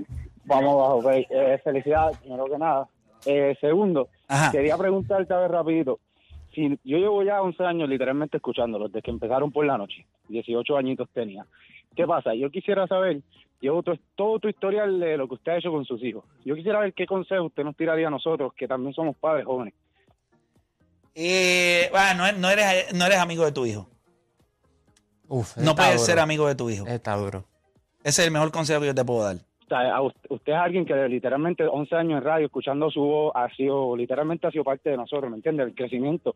S10: Vamos abajo, ok. Eh, felicidades, primero que nada. Eh, segundo,
S1: Ajá.
S10: quería preguntarte a ver rapidito. Si, yo llevo ya 11 años literalmente escuchándolos, desde que empezaron por la noche. 18 añitos tenía. ¿Qué pasa? Yo quisiera saber, llevo to- todo tu historial de lo que usted ha hecho con sus hijos. Yo quisiera ver qué consejo usted nos tiraría a nosotros, que también somos padres jóvenes.
S1: Eh, bueno, no, eres, no eres amigo de tu hijo.
S3: Uf,
S1: No puedes
S3: duro.
S1: ser amigo de tu hijo.
S3: Está duro.
S1: Ese es el mejor consejo que yo te puedo dar.
S10: O sea, a usted, usted es alguien que literalmente 11 años en radio, escuchando su voz, ha sido, literalmente ha sido parte de nosotros, ¿me entiende? El crecimiento.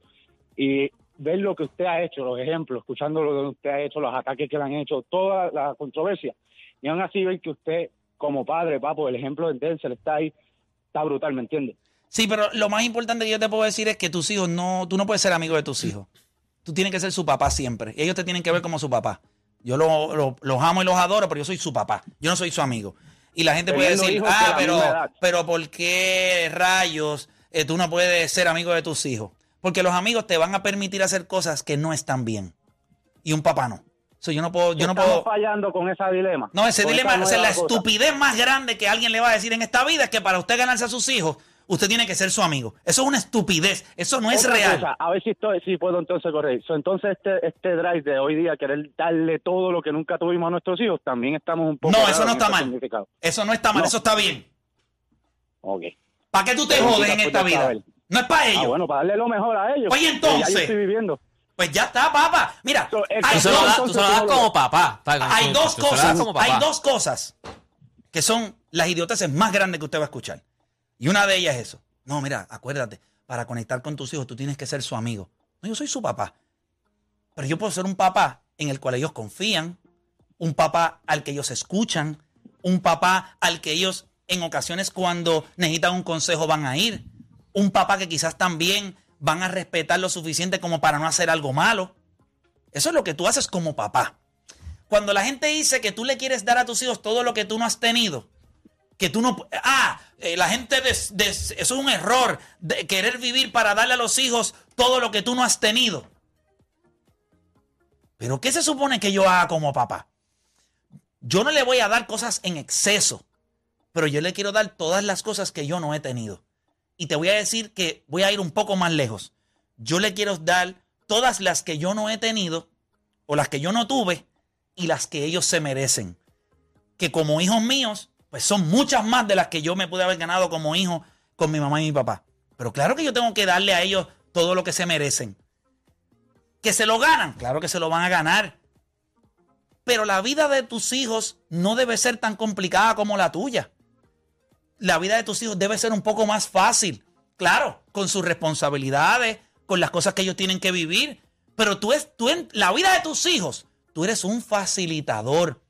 S10: Y ver lo que usted ha hecho, los ejemplos, escuchando lo que usted ha hecho, los ataques que le han hecho, toda la controversia. Y aún así ver que usted, como padre, papo, el ejemplo de Denzel está ahí, está brutal, ¿me entiende?
S1: Sí, pero lo más importante que yo te puedo decir es que tus hijos no, tú no puedes ser amigo de tus hijos. Tú tienes que ser su papá siempre. Y ellos te tienen que ver como su papá. Yo lo- lo- los amo y los adoro, pero yo soy su papá. Yo no soy su amigo. Y la gente puede decir, ah, pero,
S10: misma edad".
S1: pero ¿por qué rayos eh, tú no puedes ser amigo de tus hijos? Porque los amigos te van a permitir hacer cosas que no están bien. Y un papá no. So, yo no puedo, yo no puedo.
S10: fallando con ese dilema.
S1: No, ese
S10: Con
S1: dilema, o sea, la
S10: cosa.
S1: estupidez más grande que alguien le va a decir en esta vida es que para usted ganarse a sus hijos, usted tiene que ser su amigo. Eso es una estupidez. Eso no es
S10: Otra
S1: real.
S10: cosa, a ver si estoy, si puedo entonces correr. So, entonces este este drive de hoy día querer darle todo lo que nunca tuvimos a nuestros hijos, también estamos un poco
S1: No, eso no está mal. Eso no está mal,
S10: No.
S1: eso está bien.
S10: Ok.
S1: ¿Para qué tú te jodes en esta vida? No es para ellos.
S10: Ah, bueno, para darle lo mejor a ellos.
S1: Pues, ¿y
S10: que
S1: entonces?
S10: Yo estoy viviendo.
S1: Pues ya está, papá. Mira,
S10: So, el
S1: hay
S2: Tú se lo
S1: dos,
S2: das, tú se lo das como papá.
S1: hay dos cosas. Hay dos cosas que son las idioteces más grandes que usted va a escuchar. Y una de ellas es eso. No, mira, acuérdate, para conectar con tus hijos tú tienes que ser su amigo. No, yo soy su papá. Pero yo puedo ser un papá en el cual ellos confían, un papá al que ellos escuchan, un papá al que ellos en ocasiones cuando necesitan un consejo van a ir, un papá que quizás también van a respetar lo suficiente como para no hacer algo malo. Eso es lo que tú haces como papá. Cuando la gente dice que tú le quieres dar a tus hijos todo lo que tú no has tenido, que tú no... Ah, eh, la gente... des- eso es un error, de querer vivir para darle a los hijos todo lo que tú no has tenido. Pero ¿qué se supone que yo haga como papá? Yo no le voy a dar cosas en exceso, pero yo le quiero dar todas las cosas que yo no he tenido. Y te voy a decir que voy a ir un poco más lejos. Yo le quiero dar todas las que yo no he tenido o las que yo no tuve y las que ellos se merecen. Que como hijos míos, pues son muchas más de las que yo me pude haber ganado como hijo con mi mamá y mi papá. Pero claro que yo tengo que darle a ellos todo lo que se merecen. Que se lo ganan, claro que se lo van a ganar. Pero la vida de tus hijos no debe ser tan complicada como la tuya. La vida de tus hijos debe ser un poco más fácil. Claro, con sus responsabilidades, con las cosas que ellos tienen que vivir. Pero tú, es, tú en la vida de tus hijos, tú eres un facilitador.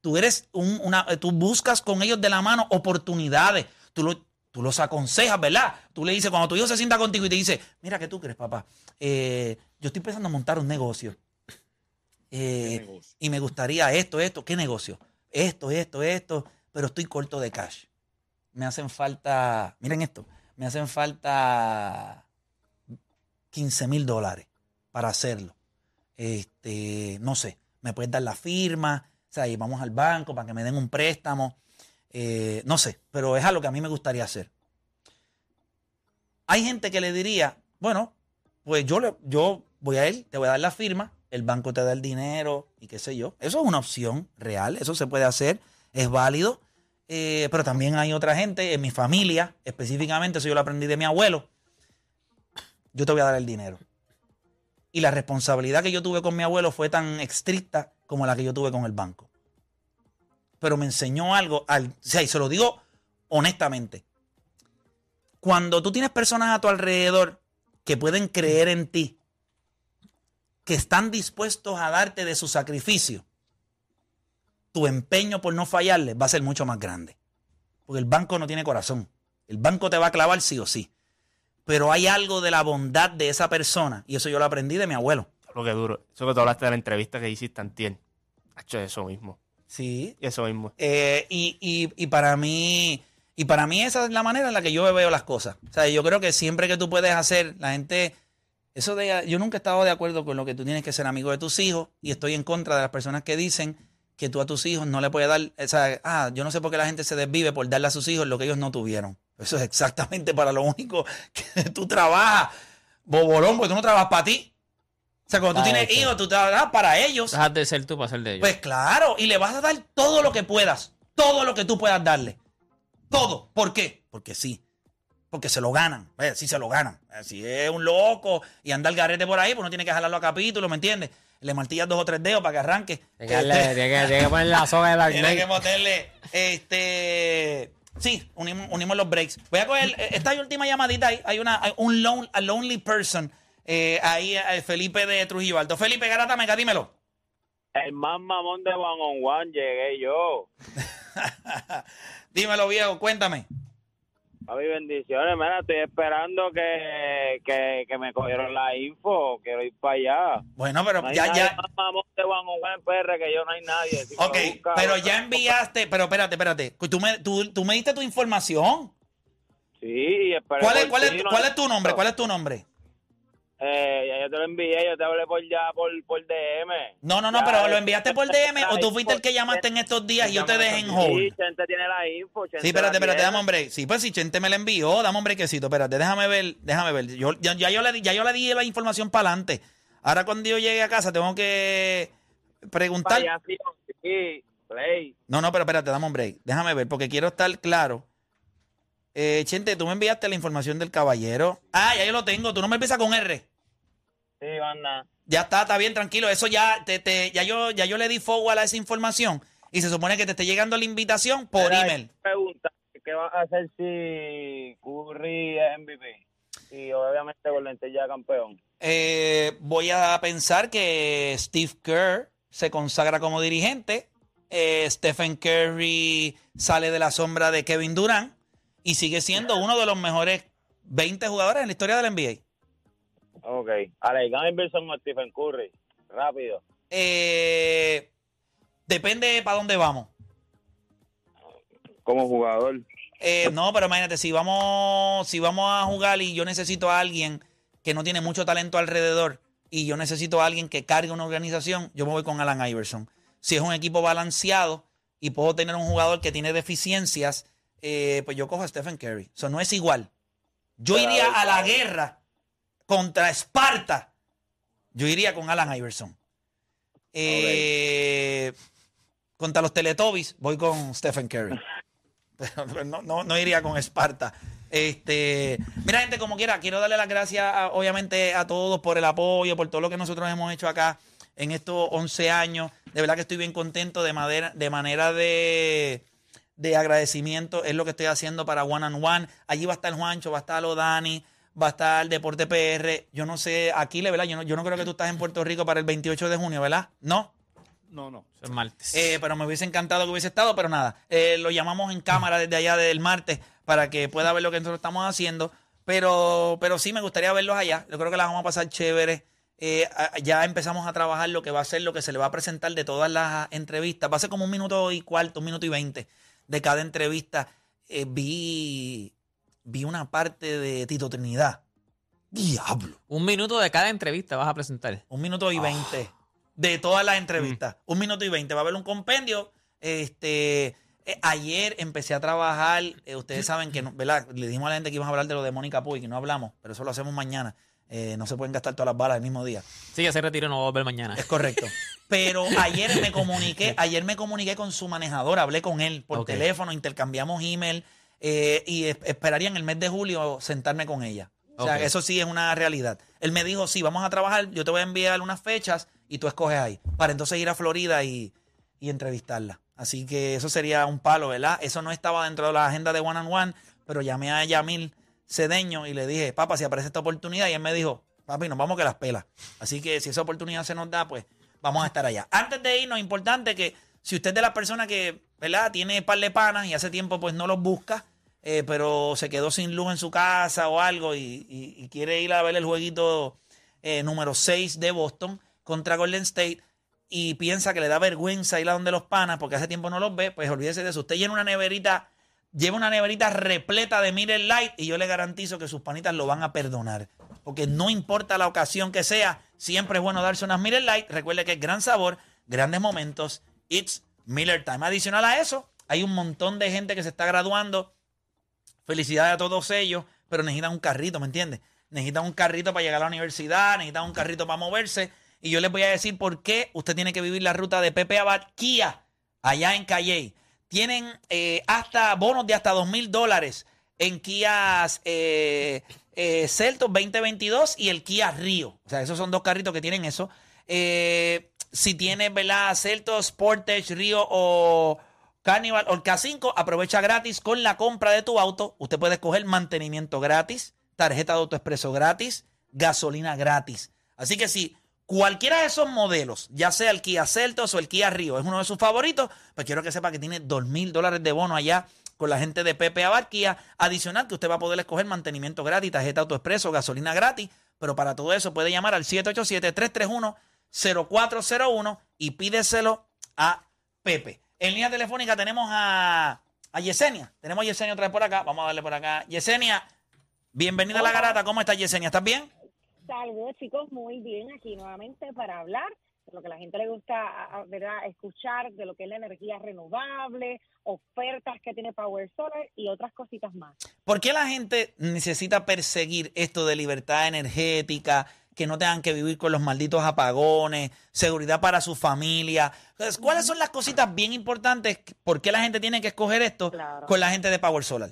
S1: Tú eres un, una, tú buscas con ellos de la mano oportunidades. Tú, lo- tú los aconsejas, ¿verdad? Tú le dices, cuando tu hijo se sienta contigo y te dice, mira, ¿qué tú crees, papá? Eh, yo estoy pensando en montar un negocio. Eh, y me gustaría esto, esto, ¿qué negocio? Esto, esto, esto, pero estoy corto de cash. Me hacen falta, miren esto, me hacen falta 15 mil dólares para hacerlo. Este, no sé, me puedes dar la firma, o sea, y vamos al banco para que me den un préstamo. Eh, no sé, pero es algo que a mí me gustaría hacer. Hay gente que le diría, bueno, pues yo, le- yo voy a ir, te voy a dar la firma, el banco te da el dinero y qué sé yo. Eso es una opción real, eso se puede hacer, es válido. Eh, pero también hay otra gente, en mi familia, específicamente, eso yo lo aprendí de mi abuelo. Yo te voy a dar el dinero. Y la responsabilidad que yo tuve con mi abuelo fue tan estricta como la que yo tuve con el banco. Pero me enseñó algo, al, y se lo digo honestamente. Cuando tú tienes personas a tu alrededor que pueden creer en ti, que están dispuestos a darte de su sacrificio, tu empeño por no fallarles va a ser mucho más grande. Porque el banco no tiene corazón. El banco te va a clavar sí o sí. Pero hay algo de la bondad de esa persona, y eso yo lo aprendí de mi abuelo.
S5: Lo que duro. Eso que tú hablaste de la entrevista que hiciste antier. Hacho, eso mismo.
S1: Sí.
S5: Eso mismo.
S1: Eh, y, y- y para mí, y para mí esa es la manera en la que yo veo las cosas. O sea, yo creo que siempre que tú puedes hacer, la gente, eso de, yo nunca he estado de acuerdo con lo que tú tienes que ser amigo de tus hijos y estoy en contra de las personas que dicen que tú a tus hijos no le puedes dar, o sea, ah, yo no sé por qué la gente se desvive por darle a sus hijos lo que ellos no tuvieron. Eso es exactamente para lo único que tú trabajas, bobolón, porque tú no trabajas para ti. O sea, cuando tú
S3: Ah,
S1: tienes hijos, tú trabajas para ellos.
S2: Dejas de ser tú para ser de ellos.
S1: Pues claro, y le vas a dar todo lo que puedas, todo lo que tú puedas darle. Todo. ¿Por qué? Porque sí. Porque se lo ganan. Eh, sí se lo ganan. Eh, Si es un loco y anda el garete por ahí, pues no tiene que jalarlo a capítulo, ¿me entiendes? Le martillas dos o tres dedos para que arranque.
S3: Tiene que, darle- tiene que- tiene que poner la soga de la
S1: Tiene que meterle, este, sí, unimos, unimos los breaks. Voy a coger, eh, esta última llamadita ahí, hay una, hay un lone, a lonely person, eh, ahí, eh, Felipe de Trujillo Alto. Felipe Garata Mega, dímelo.
S11: El más mamón de One on One llegué yo.
S1: dímelo, viejo, cuéntame.
S11: Papi, bendiciones. Mira, estoy esperando que, que, que me cogieron la info. Quiero ir para allá.
S1: Bueno, pero
S11: No hay
S1: ya,
S11: nadie
S1: ya.
S11: más mamón de Juan Juan PR que yo, no hay nadie. Si
S1: Ok,
S11: busca,
S1: pero ya enviaste, pero espérate, espérate. Tú me, tú, tú me diste tu información.
S11: Sí,
S1: ¿Cuál es, cuál es,
S11: no
S1: cuál es tu nombre? ¿Cuál es tu nombre?
S11: Eh, ya yo te lo envié, yo te hablé por ya, por, por DM.
S1: No, no, no,
S11: Ya,
S1: pero ¿lo enviaste por DM o tú fuiste el que llamaste en estos días y yo te dejé en
S11: Sí,
S1: hold?
S11: Chente tiene la info. Chente
S1: Sí, espérate, espérate, dame hombre. Sí, pues si Chente me la envió, dame hombre quesito, espérate, déjame ver, déjame ver. Yo, ya, ya yo le, ya yo le di la información para adelante. Ahora cuando yo llegue a casa tengo que preguntar.
S11: Sí, sí, play.
S1: No, no, pero espérate, dame un break. Déjame ver, porque quiero estar claro. Eh, Chente, tú me enviaste la información del caballero. Ah, ya yo lo tengo. Tu nombre empieza con R.
S11: Sí, banda.
S1: Ya está, está bien, tranquilo. Eso ya, te, te- ya yo, ya yo le di forward a esa información. Y se supone que te esté llegando la invitación por
S11: Mira,
S1: email.
S11: Pregunta, ¿qué vas a hacer si Curry es MVP? Y obviamente Golden ya campeón.
S1: Eh, voy a pensar que Steve Kerr se consagra como dirigente. eh, Stephen Curry sale de la sombra de Kevin Durant y sigue siendo uno de los mejores 20 jugadores en la historia del NBA.
S11: Ok. Alec Iverson o Stephen Curry. Rápido.
S1: Eh, depende para dónde vamos.
S11: Como jugador.
S1: Eh, no, pero imagínate, si vamos, si vamos a jugar y yo necesito a alguien que no tiene mucho talento alrededor y yo necesito a alguien que cargue una organización, yo me voy con Alan Iverson. Si es un equipo balanceado y puedo tener un jugador que tiene deficiencias, eh, pues yo cojo a Stephen Curry. Eso no es igual. Yo iría a la guerra contra Esparta. Yo iría con Alan Iverson. Eh, Contra los Teletubbies, voy con Stephen Curry. Pero no, no, no iría con Esparta. Este, mira, gente, como quiera, quiero darle las gracias, a- obviamente, a todos por el apoyo, por todo lo que nosotros hemos hecho acá en estos 11 años. De verdad que estoy bien contento de, madera, de manera de, de agradecimiento. Es lo que estoy haciendo para One and One. Allí va a estar Juancho, va a estar Odani, va a estar Deporte PR. Yo no sé, aquí, ¿verdad? Yo no, yo no creo que tú estás en Puerto Rico para el 28 de junio, ¿verdad? ¿No?
S4: No, no.
S2: Es martes.
S1: Eh, pero me hubiese encantado que hubiese estado, pero nada. Eh, lo llamamos en cámara desde allá del martes para que pueda ver lo que nosotros estamos haciendo. Pero, pero sí me gustaría verlos allá. Yo creo que las vamos a pasar chévere. Eh, ya empezamos a trabajar lo que va a ser, lo que se le va a presentar de todas las entrevistas. Va a ser como un minuto y cuarto, un minuto y veinte de cada entrevista. Eh, vi, vi una parte de Tito Trinidad. Diablo.
S2: Un minuto de cada entrevista vas a presentar.
S1: Un minuto y veinte de todas las entrevistas. Un minuto y veinte. Va a haber un compendio. Este, eh, ayer empecé a trabajar. eh, ustedes saben que, no, ¿verdad? Le dijimos a la gente que íbamos a hablar de lo de Mónica Puy, que no hablamos, pero eso lo hacemos mañana. Eh, no se pueden gastar todas las balas el mismo día.
S2: Sí, ese retiro no va a volver mañana.
S1: Es correcto. Pero ayer me comuniqué, ayer me comuniqué con su manejador, hablé con él por teléfono, intercambiamos email eh, y es- esperaría en el mes de julio sentarme con ella. O sea,
S2: Ok.
S1: eso sí es una realidad. Él me dijo, sí, vamos a trabajar, yo te voy a enviar unas fechas y tú escoges ahí, para entonces ir a Florida y, y entrevistarla. Así que eso sería un palo, ¿verdad? Eso no estaba dentro de la agenda de One on One, pero llamé a Yamil Cedeño y le dije, papá, si aparece esta oportunidad, y él me dijo, papi, nos vamos que las pelas. Así que si esa oportunidad se nos da, pues vamos a estar allá. Antes de irnos, importante que si usted es de las personas que, ¿verdad? Tiene par de panas y hace tiempo pues no los busca, eh, pero se quedó sin luz en su casa o algo y, quiere ir a ver el jueguito eh, número 6 de Boston contra Golden State y piensa que le da vergüenza ir a donde los panas porque hace tiempo no los ve, pues olvídese de eso. Usted llena una neverita, lleva una neverita repleta de Miller Light y yo le garantizo que sus panitas lo van a perdonar. Porque no importa la ocasión que sea, siempre es bueno darse unas Miller Light. Recuerde que es gran sabor, grandes momentos. It's Miller Time. Adicional a eso, hay un montón de gente que se está graduando. Felicidades a todos ellos, pero necesitan un carrito, ¿me entiendes? Necesitan un carrito para llegar a la universidad, necesitan un carrito para moverse. Y yo les voy a decir por qué usted tiene que vivir la ruta de Pepe Abad Kia, allá en Calle. Tienen eh, hasta bonos de hasta dos mil dólares en Kias eh, eh, Celtos 2022 y el Kia Río. O sea, esos son dos carritos que tienen eso. Eh, si tienes, ¿verdad? Celtos, Sportage, Río o Carnival o el K5, aprovecha gratis con la compra de tu auto. Usted puede escoger mantenimiento gratis, tarjeta de autoexpreso gratis, gasolina gratis. Así que si cualquiera de esos modelos, ya sea el Kia Celtos o el Kia Río, es uno de sus favoritos, pues quiero que sepa que tiene dos mil dólares de bono allá con la gente de Pepe Abarquía. Adicional que usted va a poder escoger mantenimiento gratis, tarjeta autoexpreso, gasolina gratis. Pero para todo eso puede llamar al 787-331-0401 y pídeselo a Pepe. En línea telefónica tenemos a, a Yesenia. Tenemos a Yesenia otra vez por acá. Vamos a darle por acá. Yesenia, bienvenida a la garata. ¿Cómo estás, Yesenia? ¿Estás bien?
S12: Saludos chicos, muy bien aquí nuevamente para hablar de lo que a la gente le gusta ¿verdad? escuchar, de lo que es la energía renovable, ofertas que tiene Power Solar y otras cositas más.
S1: ¿Por qué la gente necesita perseguir esto de libertad energética, que no tengan que vivir con los malditos apagones, seguridad para su familia? Entonces, ¿Cuáles son las cositas bien importantes? ¿Por qué la gente tiene que escoger esto
S12: Claro.
S1: con la gente de Power Solar?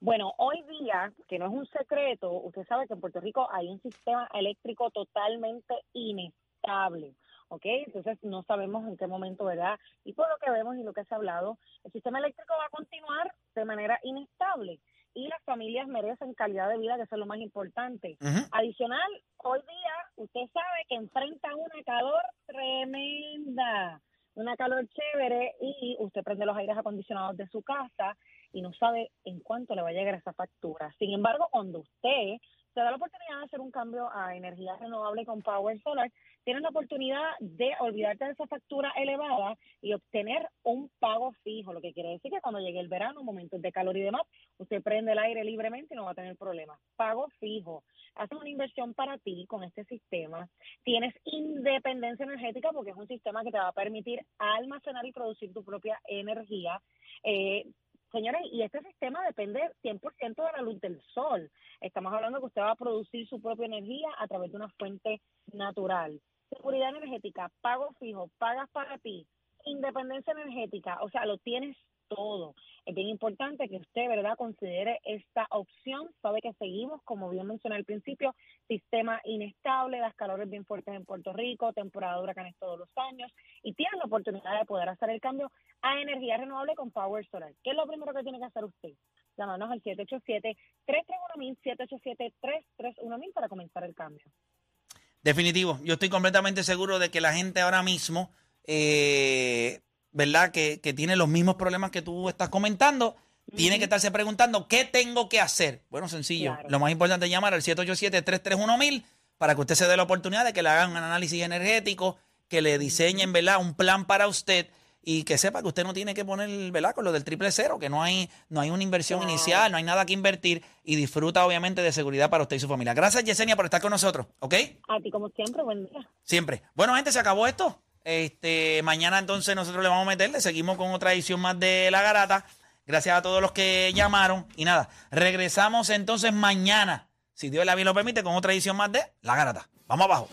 S12: Bueno, hoy día, que no es un secreto, usted sabe que en Puerto Rico hay un sistema eléctrico totalmente inestable, ¿ok? Entonces no sabemos en qué momento, ¿verdad? Y por lo que vemos y lo que se ha hablado, el sistema eléctrico va a continuar de manera inestable y las familias merecen calidad de vida, que eso es lo más importante. Adicional, hoy día usted sabe que enfrenta una calor tremenda, una calor chévere y usted prende los aires acondicionados de su casa y no sabe en cuánto le va a llegar esa factura. Sin embargo, cuando usted se da la oportunidad de hacer un cambio a energía renovable con Power Solar, tienes la oportunidad de olvidarte de esa factura elevada y obtener un pago fijo, lo que quiere decir que cuando llegue el verano, momentos de calor y demás, usted prende el aire libremente y no va a tener problemas. Pago fijo. Haces una inversión para ti con este sistema. Tienes independencia energética porque es un sistema que te va a permitir almacenar y producir tu propia energía. Eh, Señores, y este sistema depende 100% de la luz del sol. Estamos hablando que usted va a producir su propia energía a través de una fuente natural. Seguridad energética, pago fijo, pagas para ti, independencia energética, o sea, lo tienes todo. Es bien importante que usted, ¿verdad?, considere esta opción. Sabe que seguimos, como bien mencioné al principio, sistema inestable, las calores bien fuertes en Puerto Rico, temporada de huracanes todos los años, y tiene la oportunidad de poder hacer el cambio a energía renovable con Power Solar. ¿Qué es lo primero que tiene que hacer usted? Llamarnos al 787-331-1000, 787-331-1000 para comenzar el cambio.
S1: Definitivo. Yo estoy completamente seguro de que la gente ahora mismo, eh, ¿verdad? Que, que tiene los mismos problemas que tú estás comentando, tiene que estarse preguntando, ¿qué tengo que hacer? Bueno, sencillo.
S12: Claro.
S1: Lo más importante es llamar al 787-331-1000 para que usted se dé la oportunidad de que le hagan un análisis energético, que le diseñen, ¿verdad? Un plan para usted y que sepa que usted no tiene que poner, ¿verdad? Con lo del triple cero, que no hay, no hay una inversión
S12: Claro.
S1: inicial, no hay nada que invertir y disfruta obviamente de seguridad para usted y su familia. Gracias, Yesenia, por estar con nosotros, ¿ok?
S12: A ti, como siempre, buen día.
S1: Siempre. Bueno, gente, se acabó esto. Este, mañana entonces nosotros le vamos a meterle, seguimos con otra edición más de La Garata. Gracias a todos los que llamaron. Y nada, regresamos entonces mañana, si Dios la bien lo permite, con otra edición más de La Garata. Vamos abajo.